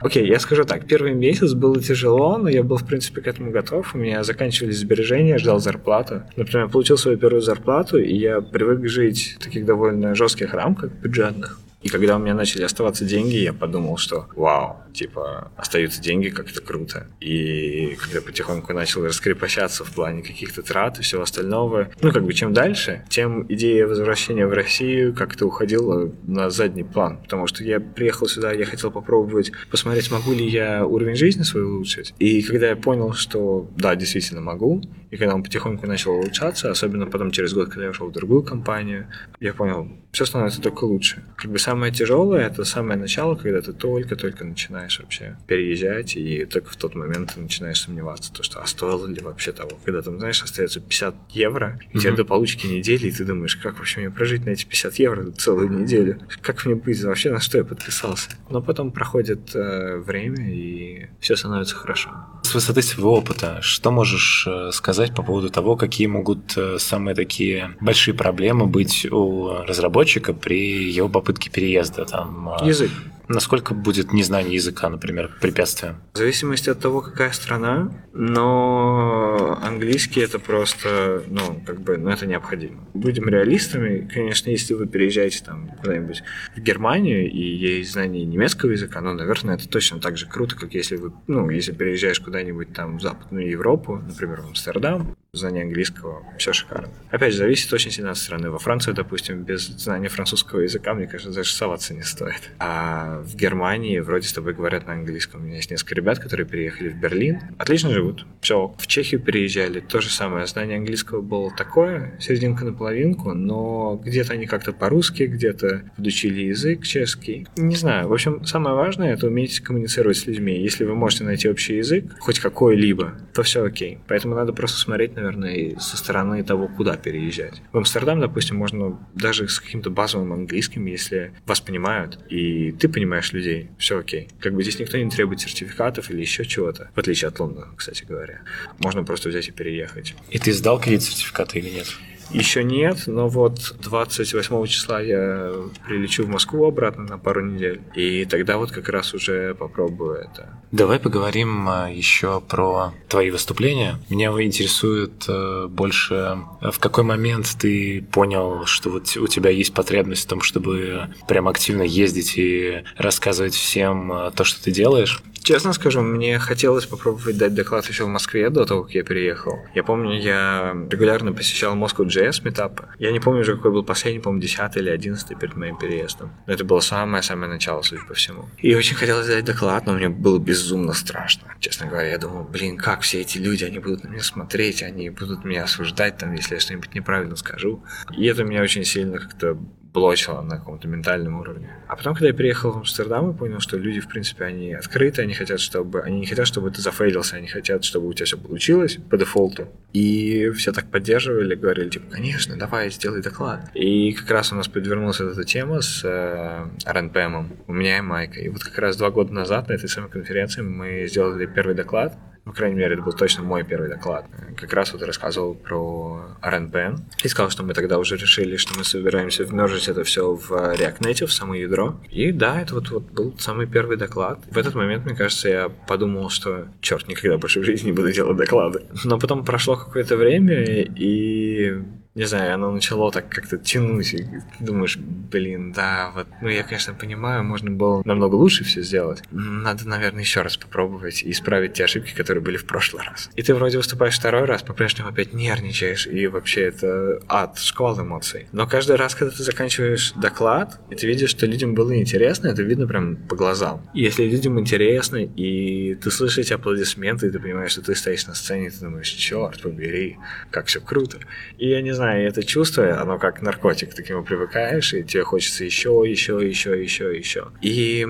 Окей, okay, я скажу так, первый месяц было тяжело, но я был, в принципе, к этому готов. У меня заканчивались сбережения, я ждал зарплату. Например, я получил свою первую зарплату, и я привык жить в таких довольно жестких рамках бюджетных. И когда у меня начали оставаться деньги, я подумал, что вау, типа, остаются деньги, как это круто. И когда потихоньку начал раскрепощаться в плане каких-то трат и всего остального, ну, как бы, чем дальше, тем идея возвращения в Россию как-то уходила на задний план. Потому что я приехал сюда, я хотел попробовать посмотреть, могу ли я уровень жизни свой улучшить. И когда я понял, что да, действительно могу, и когда он потихоньку начал улучшаться, особенно потом через год, когда я ушел в другую компанию, я понял, все становится только лучше. Как бы самое тяжелое это самое начало, когда ты только-только начинаешь вообще переезжать, и только в тот момент ты начинаешь сомневаться, то, что а стоило ли вообще того. Когда там, знаешь, остается 50 евро, и mm-hmm. тебе до получки недели, и ты думаешь, как вообще мне прожить на эти 50 евро целую неделю? Как мне быть? Вообще на что я подписался? Но потом проходит э, время, и все становится хорошо. С высоты своего опыта, что можешь э, сказать по поводу того, какие могут э, самые такие большие проблемы быть у разработчика при его попытке переезда? Там, э, Язык. Насколько будет незнание языка, например, препятствием? В зависимости от того, какая страна, но английский это просто, ну, как бы, ну, это необходимо. Будем реалистами, конечно, если вы переезжаете там куда-нибудь в Германию и есть знание немецкого языка, ну, наверное, это точно так же круто, как если вы, ну, если переезжаешь куда-нибудь там в Западную Европу, например, в Амстердам, знание английского, все шикарно. Опять же, зависит очень сильно от страны. Во Франции, допустим, без знания французского языка, мне кажется, даже соваться не стоит. А в Германии вроде с тобой говорят на английском. У меня есть несколько ребят, которые переехали в Берлин. Отлично живут. Все. В Чехию переезжали. То же самое. Знание английского было такое, серединка на половинку, но где-то они как-то по-русски, где-то подучили язык чешский. Не знаю. В общем, самое важное — это уметь коммуницировать с людьми. Если вы можете найти общий язык, хоть какой-либо, то все окей. Поэтому надо просто смотреть, наверное, со стороны того, куда переезжать. В Амстердам, допустим, можно даже с каким-то базовым английским, если вас понимают, и ты понимаешь людей, все окей. Как бы здесь никто не требует сертификатов или еще чего-то, в отличие от Лондона, кстати говоря. Можно просто взять и переехать. И ты сдал какие-то сертификаты или нет? Еще нет, но вот 28 числа я прилечу в Москву обратно на пару недель. И тогда вот как раз уже попробую это. Давай поговорим а, еще про твои выступления. Меня интересует э, больше, в какой момент ты понял, что вот у тебя есть потребность в том, чтобы прям активно ездить и рассказывать всем э, то, что ты делаешь. Честно скажу, мне хотелось попробовать дать доклад еще в Москве до того, как я переехал. Я помню, я регулярно посещал Moscow JS метапы. Я не помню уже, какой был последний, по-моему, 10 или 11 перед моим переездом. Но это было самое-самое начало, судя по всему. И очень хотелось дать доклад, но мне было безумно страшно. Честно говоря, я думал, блин, как все эти люди, они будут на меня смотреть, они будут меня осуждать, там, если я что-нибудь неправильно скажу. И это меня очень сильно как-то блочило на каком-то ментальном уровне. А потом, когда я приехал в Амстердам, я понял, что люди, в принципе, они открыты, они хотят, чтобы... Они не хотят, чтобы ты зафейлился, они хотят, чтобы у тебя все получилось по дефолту. И все так поддерживали, говорили, типа, конечно, давай, сделай доклад. И как раз у нас подвернулась эта тема с э, РНПМом, у меня и Майка. И вот как раз два года назад на этой самой конференции мы сделали первый доклад, по крайней мере, это был точно мой первый доклад. Как раз вот рассказывал про RNPN и сказал, что мы тогда уже решили, что мы собираемся вмержить это все в React Native, в само ядро. И да, это вот, вот был самый первый доклад. В этот момент, мне кажется, я подумал, что черт, никогда больше в жизни не буду делать доклады. Но потом прошло какое-то время, и не знаю, оно начало так как-то тянуть, и ты думаешь, блин, да, вот, ну я, конечно, понимаю, можно было намного лучше все сделать. Надо, наверное, еще раз попробовать и исправить те ошибки, которые были в прошлый раз. И ты вроде выступаешь второй раз, по-прежнему опять нервничаешь, и вообще это ад, шквал эмоций. Но каждый раз, когда ты заканчиваешь доклад, и ты видишь, что людям было интересно, это видно прям по глазам. Если людям интересно, и ты слышишь эти аплодисменты, и ты понимаешь, что ты стоишь на сцене, и ты думаешь, черт побери, как все круто. И я не знаю, это чувство, оно как наркотик, ты к нему привыкаешь, и тебе хочется еще, еще, еще, еще, еще. И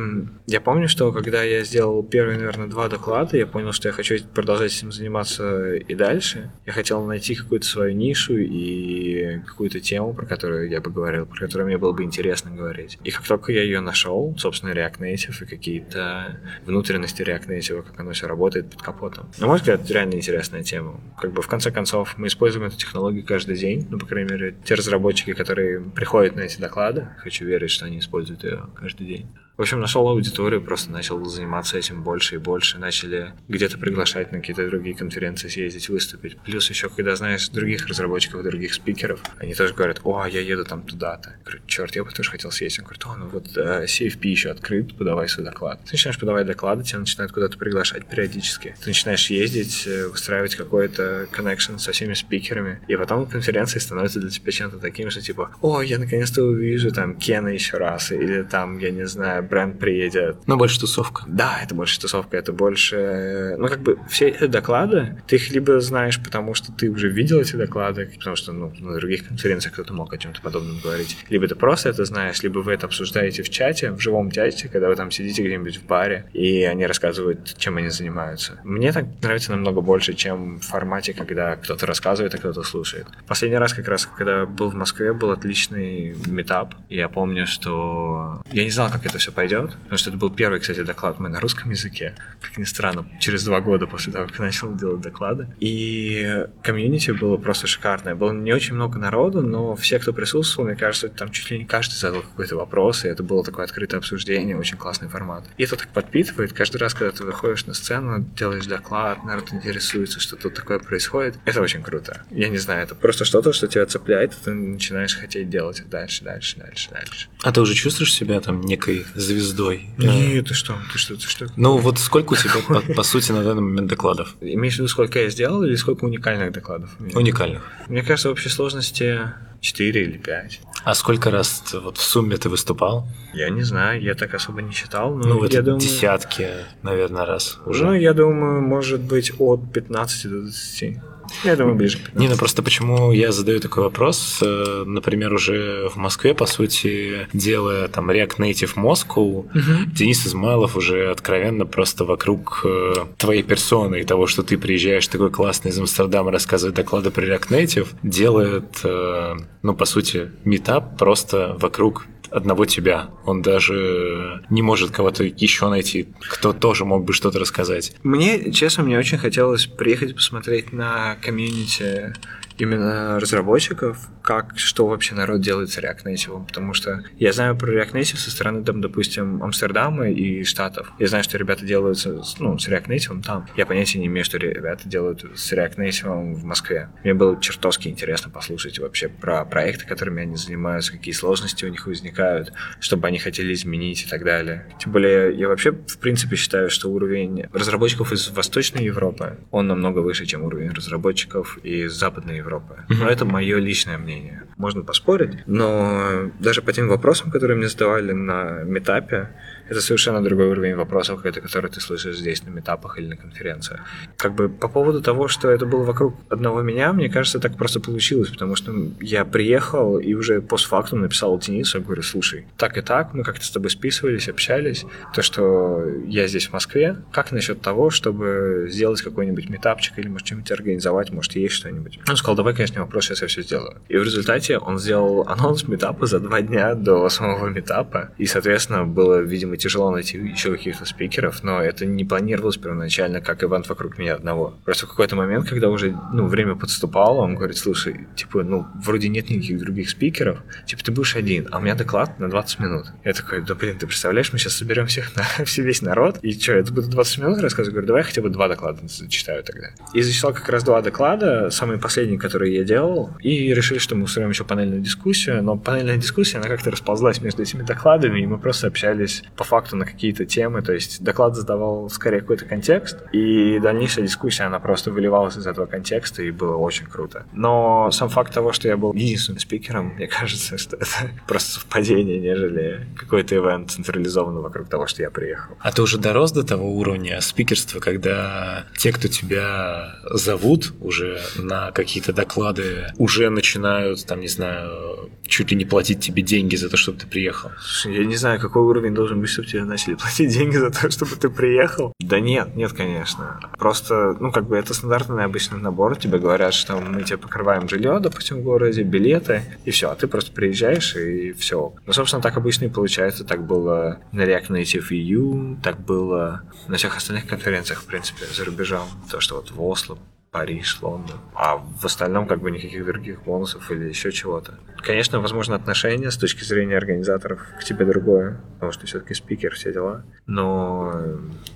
я помню, что когда я сделал первые, наверное, два доклада, я понял, что я хочу продолжать этим заниматься и дальше. Я хотел найти какую-то свою нишу и какую-то тему, про которую я бы говорил, про которую мне было бы интересно говорить. И как только я ее нашел, собственно, React Native и какие-то внутренности React Native, как оно все работает под капотом. На мой взгляд, это реально интересная тема. Как бы в конце концов мы используем эту технологию каждый день, ну, по крайней мере, те разработчики, которые приходят на эти доклады, хочу верить, что они используют ее каждый день. В общем, нашел аудиторию, просто начал заниматься этим больше и больше. Начали где-то приглашать на какие-то другие конференции съездить, выступить. Плюс еще, когда знаешь других разработчиков, других спикеров, они тоже говорят, о, я еду там туда-то. Говорю, черт, я бы тоже хотел съездить. Он говорит, о, ну вот э, CFP еще открыт, подавай свой доклад. Ты начинаешь подавать доклады, тебя начинают куда-то приглашать периодически. Ты начинаешь ездить, э, выстраивать какой-то connection со всеми спикерами. И потом конференции становятся для тебя чем-то таким, что типа, о, я наконец-то увижу там Кена еще раз, или там, я не знаю, бренд приедет. Но больше тусовка. Да, это больше тусовка, это больше... Ну, как бы все эти доклады, ты их либо знаешь, потому что ты уже видел эти доклады, потому что ну, на других конференциях кто-то мог о чем-то подобном говорить, либо ты просто это знаешь, либо вы это обсуждаете в чате, в живом чате, когда вы там сидите где-нибудь в баре, и они рассказывают, чем они занимаются. Мне так нравится намного больше, чем в формате, когда кто-то рассказывает, а кто-то слушает. Последний раз, как раз, когда был в Москве, был отличный метап. Я помню, что я не знал, как это все пойдет, потому что это был первый, кстати, доклад мой на русском языке, как ни странно, через два года после того, как я начал делать доклады. И комьюнити было просто шикарное. Было не очень много народу, но все, кто присутствовал, мне кажется, там чуть ли не каждый задал какой-то вопрос, и это было такое открытое обсуждение, очень классный формат. И это так подпитывает. Каждый раз, когда ты выходишь на сцену, делаешь доклад, народ интересуется, что тут такое происходит, это очень круто. Я не знаю, это просто что-то, что тебя цепляет, и ты начинаешь хотеть делать дальше, дальше, дальше, дальше. А ты уже чувствуешь себя там некой звездой. Нет, ты что, ты что, ты что? Ну вот сколько у тебя, по, по сути, на данный момент докладов? Имеешь в виду, сколько я сделал или сколько уникальных докладов? Уникальных. Мне кажется, в общей сложности 4 или 5. А сколько раз вот в сумме ты выступал? Я не знаю, я так особо не считал. Но ну, вот я думаю... десятки, наверное, раз уже. Ну, я думаю, может быть, от 15 до 20. Я думаю, ближе. Не, ну просто почему я задаю такой вопрос, э, например, уже в Москве, по сути, делая там React Native Moscow, угу. Денис Измайлов уже откровенно просто вокруг э, твоей персоны и того, что ты приезжаешь такой классный из Амстердама рассказывать доклады про React Native, делает, э, ну, по сути, метап просто вокруг одного тебя. Он даже не может кого-то еще найти, кто тоже мог бы что-то рассказать. Мне, честно, мне очень хотелось приехать посмотреть на комьюнити именно разработчиков, как, что вообще народ делает с React Native, потому что я знаю про React Native со стороны, там, допустим, Амстердама и Штатов. Я знаю, что ребята делают ну, с React Native там. Я понятия не имею, что ребята делают с React Native в Москве. Мне было чертовски интересно послушать вообще про проекты, которыми они занимаются, какие сложности у них возникают, чтобы они хотели изменить и так далее. Тем более, я вообще, в принципе, считаю, что уровень разработчиков из Восточной Европы, он намного выше, чем уровень разработчиков из Западной Европы Европы. Но это мое личное мнение. Можно поспорить, но даже по тем вопросам, которые мне задавали на метапе, это совершенно другой уровень вопросов, который ты слышишь здесь на метапах или на конференциях. Как бы по поводу того, что это было вокруг одного меня, мне кажется, так просто получилось, потому что я приехал и уже постфактум написал Денису, говорю, слушай, так и так, мы как-то с тобой списывались, общались, то, что я здесь в Москве, как насчет того, чтобы сделать какой-нибудь метапчик или, может, что-нибудь организовать, может, есть что-нибудь? Он сказал, давай, конечно, вопрос, сейчас я все сделаю. И в результате сайте, он сделал анонс метапа за два дня до самого метапа, и, соответственно, было, видимо, тяжело найти еще каких-то спикеров, но это не планировалось первоначально как ивент вокруг меня одного. Просто в какой-то момент, когда уже ну, время подступало, он говорит, слушай, типа, ну, вроде нет никаких других спикеров, типа, ты будешь один, а у меня доклад на 20 минут. Я такой, да, блин, ты представляешь, мы сейчас соберем всех на весь народ, и что, это будет 20 минут рассказывать? Говорю, давай хотя бы два доклада зачитаю тогда. И зачитал как раз два доклада, самые последние, которые я делал, и решили, что мы устроим еще панельную дискуссию, но панельная дискуссия, она как-то расползлась между этими докладами, и мы просто общались по факту на какие-то темы, то есть доклад задавал скорее какой-то контекст, и дальнейшая дискуссия, она просто выливалась из этого контекста, и было очень круто. Но сам факт того, что я был единственным спикером, мне кажется, что это просто совпадение, нежели какой-то ивент централизованный вокруг того, что я приехал. А ты уже дорос до того уровня спикерства, когда те, кто тебя зовут уже на какие-то доклады, уже начинают, там, не знаю, чуть ли не платить тебе деньги за то, чтобы ты приехал? Я не знаю, какой уровень должен быть, чтобы тебе начали платить деньги за то, чтобы ты приехал. Да нет, нет, конечно. Просто, ну, как бы это стандартный обычный набор. Тебе говорят, что мы тебе покрываем жилье, допустим, в городе, билеты, и все. А ты просто приезжаешь, и все. Ну, собственно, так обычно и получается. Так было на React Native EU, так было на всех остальных конференциях, в принципе, за рубежом. То, что вот в Осло, Париж, Лондон. А в остальном как бы никаких других бонусов или еще чего-то. Конечно, возможно, отношение с точки зрения организаторов к тебе другое, потому что все-таки спикер, все дела. Но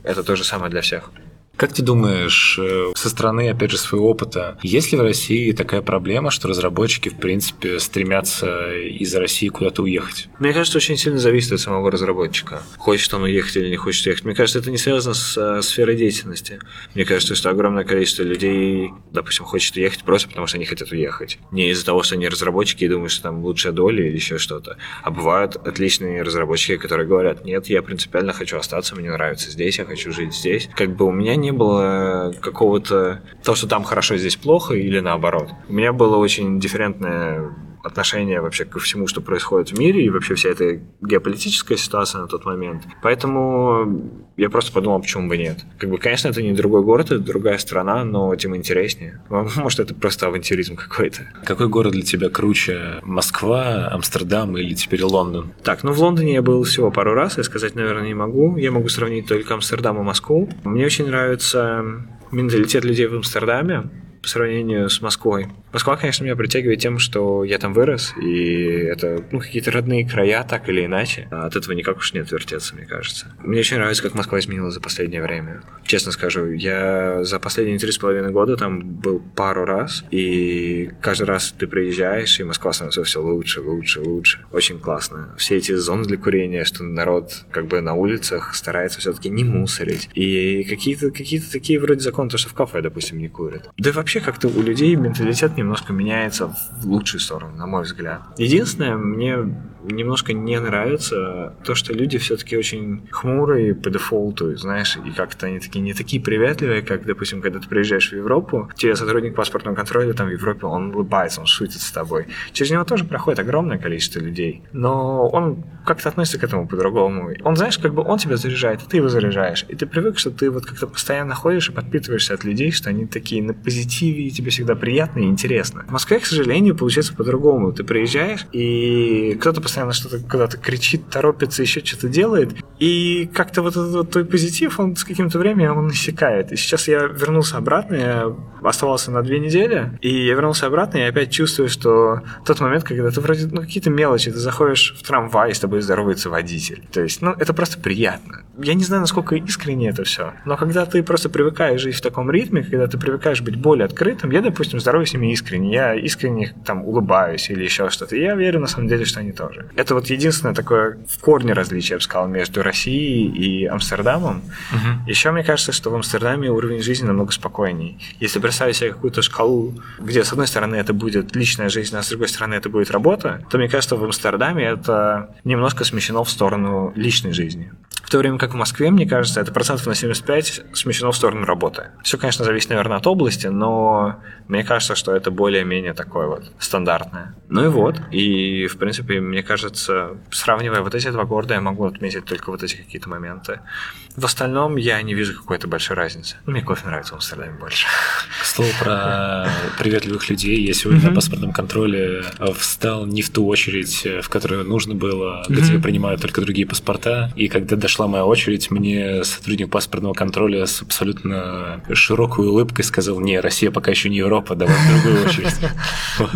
это то же самое для всех. Как ты думаешь, э, со стороны, опять же, своего опыта, есть ли в России такая проблема, что разработчики, в принципе, стремятся из России куда-то уехать? Мне кажется, очень сильно зависит от самого разработчика. Хочет он уехать или не хочет уехать. Мне кажется, это не связано с э, сферой деятельности. Мне кажется, что огромное количество людей, допустим, хочет уехать просто потому, что они хотят уехать. Не из-за того, что они разработчики и думают, что там лучшая доля или еще что-то. А бывают отличные разработчики, которые говорят, нет, я принципиально хочу остаться, мне нравится здесь, я хочу жить здесь. Как бы у меня не было какого-то... То, что там хорошо, здесь плохо, или наоборот. У меня было очень дифферентное отношение вообще ко всему, что происходит в мире, и вообще вся эта геополитическая ситуация на тот момент. Поэтому я просто подумал, почему бы нет. Как бы, конечно, это не другой город, это другая страна, но тем интереснее. Может, это просто авантюризм какой-то. Какой город для тебя круче? Москва, Амстердам или теперь Лондон? Так, ну в Лондоне я был всего пару раз, я сказать, наверное, не могу. Я могу сравнить только Амстердам и Москву. Мне очень нравится менталитет людей в Амстердаме по сравнению с Москвой. Москва, конечно, меня притягивает тем, что я там вырос, и это ну, какие-то родные края, так или иначе. А от этого никак уж не отвертеться, мне кажется. Мне очень нравится, как Москва изменилась за последнее время. Честно скажу, я за последние три с половиной года там был пару раз, и каждый раз ты приезжаешь, и Москва становится все лучше, лучше, лучше. Очень классно. Все эти зоны для курения, что народ как бы на улицах старается все-таки не мусорить. И какие-то какие такие вроде законы, то, что в кафе, допустим, не курят. Да вообще как-то у людей менталитет немножко меняется в лучшую сторону, на мой взгляд. Единственное, мне немножко не нравится то, что люди все-таки очень хмурые по дефолту, знаешь, и как-то они такие не такие приветливые, как, допустим, когда ты приезжаешь в Европу, тебе сотрудник паспортного контроля там в Европе, он улыбается, он шутит с тобой. Через него тоже проходит огромное количество людей, но он как-то относится к этому по-другому. Он, знаешь, как бы он тебя заряжает, а ты его заряжаешь. И ты привык, что ты вот как-то постоянно ходишь и подпитываешься от людей, что они такие на позитиве, и тебе всегда приятно и интересно. В Москве, к сожалению, получается по-другому. Ты приезжаешь, и кто-то постоянно что-то куда-то кричит, торопится, еще что-то делает. И как-то вот этот вот твой позитив, он с каким-то временем он иссякает. И сейчас я вернулся обратно, я оставался на две недели, и я вернулся обратно, и опять чувствую, что тот момент, когда ты вроде, ну, какие-то мелочи, ты заходишь в трамвай, с тобой здоровается водитель. То есть, ну, это просто приятно. Я не знаю, насколько искренне это все, но когда ты просто привыкаешь жить в таком ритме, когда ты привыкаешь быть более открытым, я, допустим, здороваюсь ими искренне, я искренне там улыбаюсь или еще что-то, и я верю на самом деле, что они тоже. Это вот единственное такое в корне различие, я бы сказал, между Россией и Амстердамом. Угу. Еще мне кажется, что в Амстердаме уровень жизни намного спокойней. Если представить себе какую-то шкалу, где с одной стороны это будет личная жизнь, а с другой стороны это будет работа, то мне кажется, в Амстердаме это немножко смещено в сторону личной жизни. То время как в Москве, мне кажется, это процентов на 75 смещено в сторону работы. Все, конечно, зависит, наверное, от области, но мне кажется, что это более-менее такое вот стандартное. Ну и вот. И, в принципе, мне кажется, сравнивая вот эти два города, я могу отметить только вот эти какие-то моменты. В остальном я не вижу какой-то большой разницы. Мне кофе нравится в Амстердаме больше. К слову про приветливых людей. Я сегодня на паспортном контроле встал не в ту очередь, в которую нужно было, где принимают только другие паспорта. И когда дошла моя очередь, мне сотрудник паспортного контроля с абсолютно широкой улыбкой сказал, не, Россия пока еще не Европа, давай в другую очередь.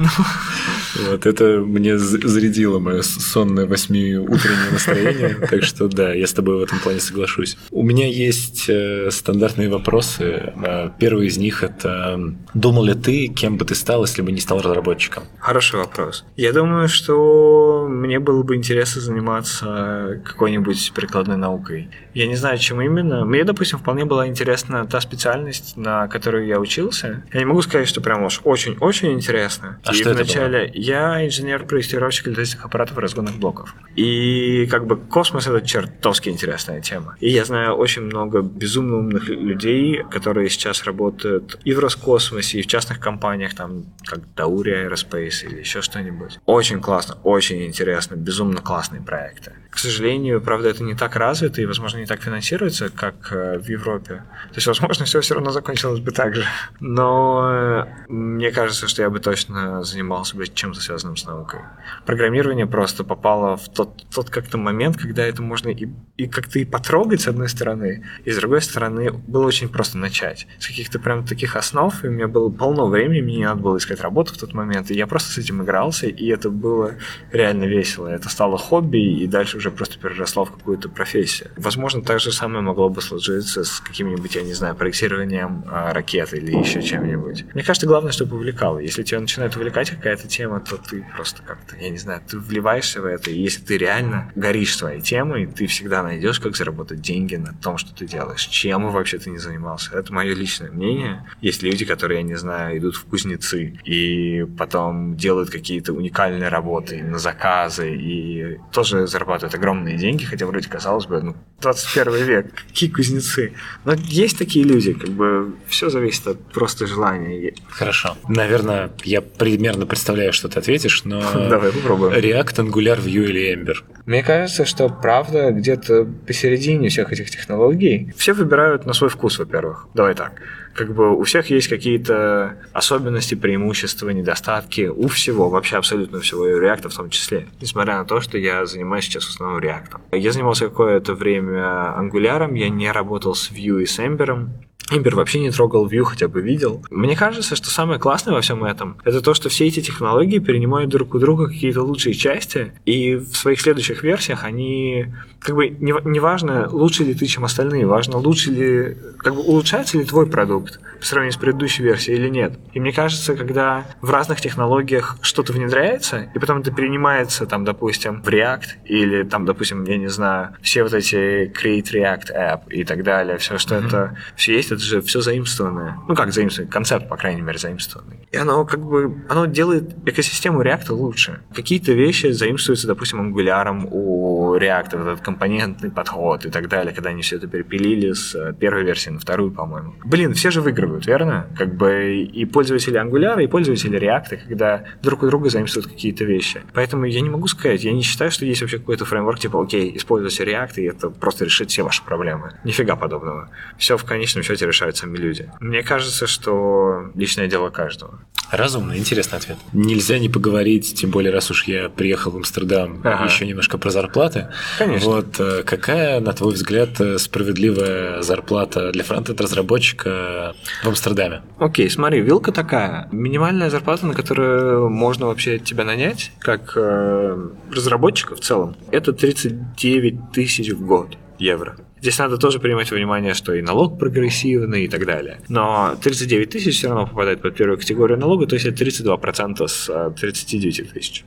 Вот это мне зарядило мое сонное восьмиутреннее настроение, так что да, я с тобой в этом плане соглашусь. У меня есть э, стандартные вопросы. Э, первый из них это думал ли ты, кем бы ты стал, если бы не стал разработчиком? Хороший вопрос. Я думаю, что мне было бы интересно заниматься какой-нибудь прикладной наукой. Я не знаю, чем именно. Мне, допустим, вполне была интересна та специальность, на которую я учился. Я не могу сказать, что прям уж очень-очень интересно. А и что это вначале я инженер-проектировщик летательных аппаратов и разгонных блоков. И как бы космос это чертовски интересная тема. И я знаю очень много безумно умных людей, которые сейчас работают и в Роскосмосе, и в частных компаниях, там, как Dauri Aerospace или еще что-нибудь. Очень классно, очень интересно, безумно классные проекты. К сожалению, правда, это не так развито и, возможно, не так финансируется, как э, в Европе. То есть, возможно, все все равно закончилось бы так же. Но э, мне кажется, что я бы точно занимался бы чем-то связанным с наукой. Программирование просто попало в тот, тот как-то момент, когда это можно и, и как-то и потрогать, с одной стороны, и с другой стороны, было очень просто начать. С каких-то прям таких основ, и у меня было полно времени, мне не надо было искать работу в тот момент, и я просто с этим игрался, и это было реально весело. Это стало хобби, и дальше уже просто переросло в какую-то профессию. Возможно, так же самое могло бы сложиться с каким-нибудь, я не знаю, проектированием а, ракет или еще чем-нибудь. Мне кажется, главное, чтобы увлекало. Если тебя начинает увлекать какая-то тема, то ты просто как-то, я не знаю, ты вливаешься в это, и если ты реально горишь своей темой, ты всегда найдешь, как заработать деньги на том, что ты делаешь. Чем вообще ты не занимался. Это мое личное мнение. Есть люди, которые, я не знаю, идут в кузнецы и потом делают какие-то уникальные работы на заказы и тоже зарабатывают огромные деньги, хотя вроде казалось бы, ну, 21 век, какие кузнецы. Но есть такие люди, как бы все зависит от просто желания. Хорошо. Наверное, я примерно представляю, что ты ответишь, но... Давай попробуем. React, Angular, Vue или Ember? Мне кажется, что правда где-то посередине всех этих технологий все выбирают на свой вкус, во-первых. Давай так. Как бы у всех есть какие-то особенности, преимущества, недостатки. У всего, вообще абсолютно всего, и React в том числе. Несмотря на то, что я занимаюсь сейчас в основном React. Я занимался какое-то время Angular, я не работал с Vue и с Ember. Ember вообще не трогал Vue, хотя бы видел. Мне кажется, что самое классное во всем этом, это то, что все эти технологии перенимают друг у друга какие-то лучшие части, и в своих следующих версиях они, как бы, неважно, не, важно, лучше ли ты, чем остальные, важно, лучше ли, как бы, улучшается ли твой продукт по сравнению с предыдущей версией или нет. И мне кажется, когда в разных технологиях что-то внедряется, и потом это перенимается, там, допустим, в React, или там, допустим, я не знаю, все вот эти Create React App и так далее, все, что mm-hmm. это, все есть, это же все заимствованное. Ну, как заимствованный, концепт, по крайней мере, заимствованный. И оно как бы, оно делает экосистему React лучше. Какие-то вещи заимствуются, допустим, Angular у React, этот компонентный подход и так далее, когда они все это перепилили с первой версии на вторую, по-моему. Блин, все же выигрывают, верно? Как бы и пользователи Angular, и пользователи React, когда друг у друга заимствуют какие-то вещи. Поэтому я не могу сказать, я не считаю, что есть вообще какой-то фреймворк, типа, окей, используйте React, и это просто решит все ваши проблемы. Нифига подобного. Все в конечном счете решают сами люди. Мне кажется, что личное дело каждого. Разумно, интересный ответ. Нельзя не поговорить, тем более, раз уж я приехал в Амстердам, ага. еще немножко про зарплаты. Конечно. Вот э, какая, на твой взгляд, справедливая зарплата для фронтенд-разработчика в Амстердаме? Окей, смотри, вилка такая. Минимальная зарплата, на которую можно вообще тебя нанять, как э, разработчика в целом, это 39 тысяч в год евро. Здесь надо тоже принимать во внимание, что и налог прогрессивный и так далее. Но 39 тысяч все равно попадает под первую категорию налога, то есть это 32% с 39 тысяч.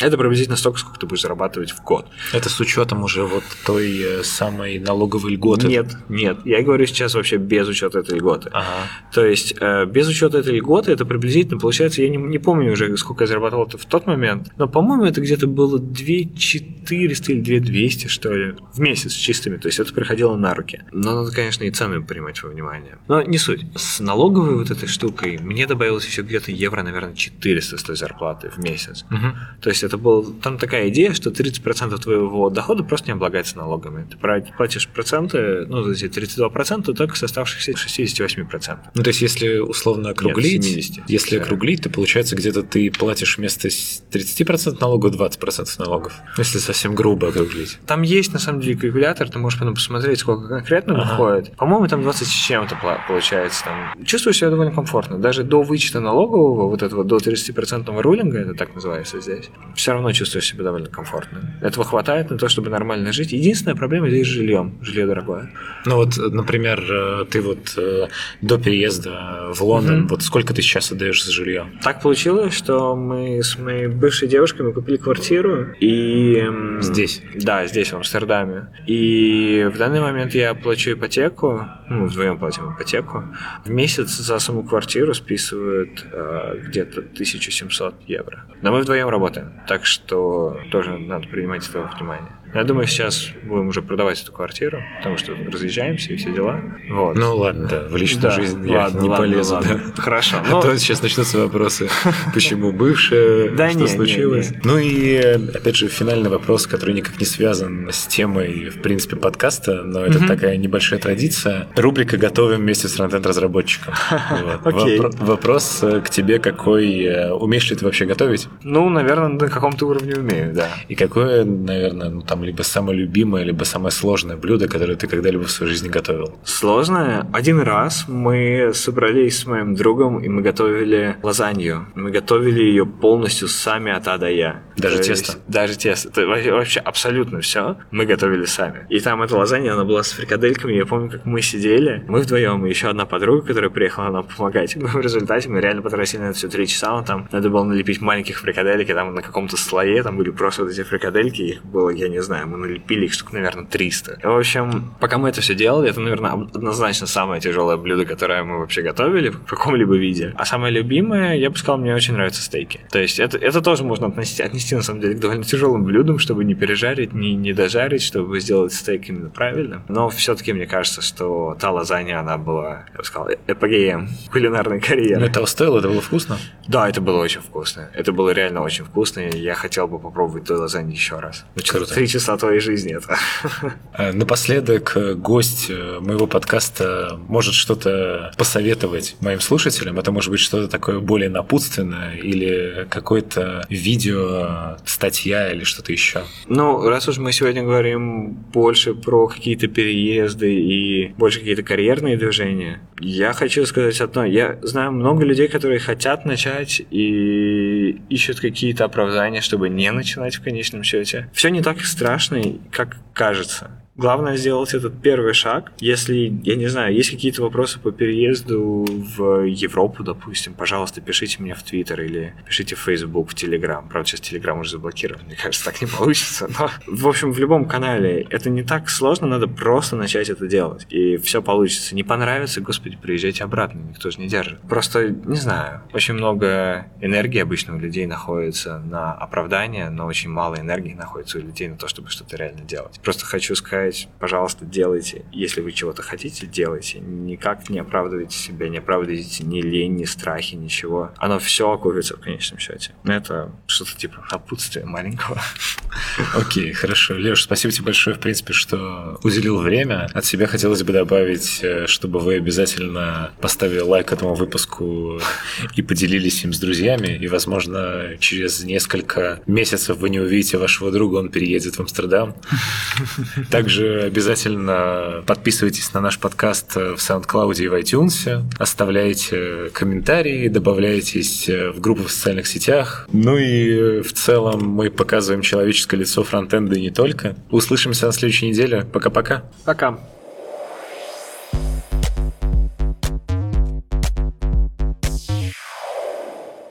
Это приблизительно столько, сколько ты будешь зарабатывать в год. Это с учетом уже вот той э, самой налоговой льготы. Нет, нет. Я говорю сейчас вообще без учета этой льготы. Ага. То есть э, без учета этой льготы это приблизительно получается, я не, не помню уже, сколько я зарабатывал в тот момент, но, по-моему, это где-то было 2400 или 2200, что ли, в месяц чистыми. То есть это приходило на руки. Но надо, конечно, и цены принимать во внимание. Но не суть. С налоговой вот этой штукой мне добавилось еще где-то евро, наверное, 400 с той зарплаты в месяц. Мгм. То есть это был там такая идея, что 30% твоего дохода просто не облагается налогами. Ты платишь проценты, ну, эти 32% только с оставшихся 68%. Ну, то есть, если условно округлить, 70. если Да. округлить, то получается где-то ты платишь вместо с- 30% налогов 20% налогов. Если совсем грубо округлить. Там есть, на самом деле, калькулятор, ты можешь потом посмотреть, сколько конкретно Ага. выходит. По-моему, там 20 с чем-то получается. Там. Чувствую себя довольно комфортно. Даже до вычета налогового, вот этого до 30% рулинга, это так называется здесь, все равно чувствуешь себя довольно комфортно. Этого хватает на то, чтобы нормально жить. Единственная проблема здесь с жильем. Жилье дорогое. Ну вот, например, э, ты вот э, до переезда в Лондон, Мгм. вот сколько ты сейчас отдаешь за жилье? Так получилось, что мы с моей бывшей девушкой мы купили квартиру и... Здесь? Да, здесь, в Амстердаме. И в данный момент я плачу ипотеку, ну, вдвоем платим ипотеку. В месяц за саму квартиру списывают э, где-то 1700 евро. Но мы вдвоем работаем, так что тоже надо принимать это во внимание. Я думаю, сейчас будем уже продавать эту квартиру, потому что разъезжаемся и все дела. Вот. Ну ладно, да, в личную Да, жизнь я ладно, не ладно, полезу. ладно. да. Хорошо. А ну, то сейчас начнутся вопросы, почему бывшая, Да что не, не, случилось. не. Ну и, опять же, финальный вопрос, который никак не связан с темой, в принципе, подкаста, но это Мгм. такая небольшая традиция. Рубрика «Готовим вместе с фронтенд-разработчиком». Вот. Вопро- Вопрос э, к тебе какой? э, Умеешь ли ты вообще готовить? ну, наверное, на каком-то уровне умею, да. И какое, наверное, ну там либо самое любимое, либо самое сложное блюдо, которое ты когда-либо в своей жизни готовил? Сложно. Один раз мы собрались с моим другом, и мы готовили лазанью. Мы готовили ее полностью сами от А до Я. Даже То тесто? есть Даже тесто. Это во- вообще абсолютно все мы готовили сами. И там эта лазанья, она была с фрикадельками. Я помню, как мы сидели, мы вдвоем, и еще одна подруга, которая приехала нам помогать. Мы в результате мы реально потратили на это все три часа. Там надо было налепить маленьких фрикаделек, и там на каком-то слое там были просто вот эти фрикадельки. Их было, я не знаю, мы налепили их штук, наверное, 300. В общем, пока мы это все делали, это, наверное, однозначно самое тяжелое блюдо, которое мы вообще готовили в каком-либо виде. А самое любимое, я бы сказал, мне очень нравятся стейки. То есть это, это тоже можно отнести, отнести, на самом деле, к довольно тяжелым блюдам, чтобы не пережарить, не, не дожарить, чтобы сделать стейк именно правильно. Но все-таки мне кажется, что та лазанья, она была, я бы сказал, эпогеем кулинарной карьеры. Ну, это стоило, это было вкусно? Да, это было очень вкусно. Это было реально очень вкусно, и я хотел бы попробовать той лазаньи еще раз. Ну, Круто. три часа твоей жизни это. Э, Напоследок, э, гость э, моего подкаста может что-то посоветовать моим слушателям. Это может быть что-то такое более напутственное или какое-то видео, статья или что-то еще. Ну, раз уж мы сегодня говорим больше про какие-то переезды и больше какие-то карьерные движения, я хочу сказать одно. Я знаю много людей, которые хотят начать и ищут какие-то оправдания, чтобы не начинать в конечном счете. Все не так страшно, как кажется. Главное сделать этот первый шаг. Если, я не знаю, есть какие-то вопросы по переезду в Европу, допустим, пожалуйста, пишите мне в Твиттер или пишите в Facebook, в Телеграм. Правда, сейчас Телеграм уже заблокирован, мне кажется, так не получится. Но, в общем, в любом канале это не так сложно, надо просто начать это делать. И все получится. Не понравится, господи, приезжайте обратно, никто же не держит. Просто, не знаю, очень много энергии обычно у людей находится на оправдание, но очень мало энергии находится у людей на то, чтобы что-то реально делать. Просто хочу сказать, пожалуйста, делайте. Если вы чего-то хотите, делайте. Никак не оправдывайте себя, не оправдывайте ни лень, ни страхи, ничего. Оно все окупится в конечном счете. Это что-то типа напутствия маленького. Окей, хорошо. Леш, спасибо тебе большое, в принципе, что уделил время. От себя хотелось бы добавить, э, чтобы вы обязательно поставили лайк этому выпуску и поделились им с друзьями. И, возможно, через несколько месяцев вы не увидите вашего друга, он переедет в Амстердам. Также обязательно подписывайтесь на наш подкаст в SoundCloud и в iTunes, оставляйте комментарии, добавляйтесь в группы в социальных сетях. Ну и в целом мы показываем человеческое лицо фронтенда и не только. Услышимся на следующей неделе. Пока-пока. Пока.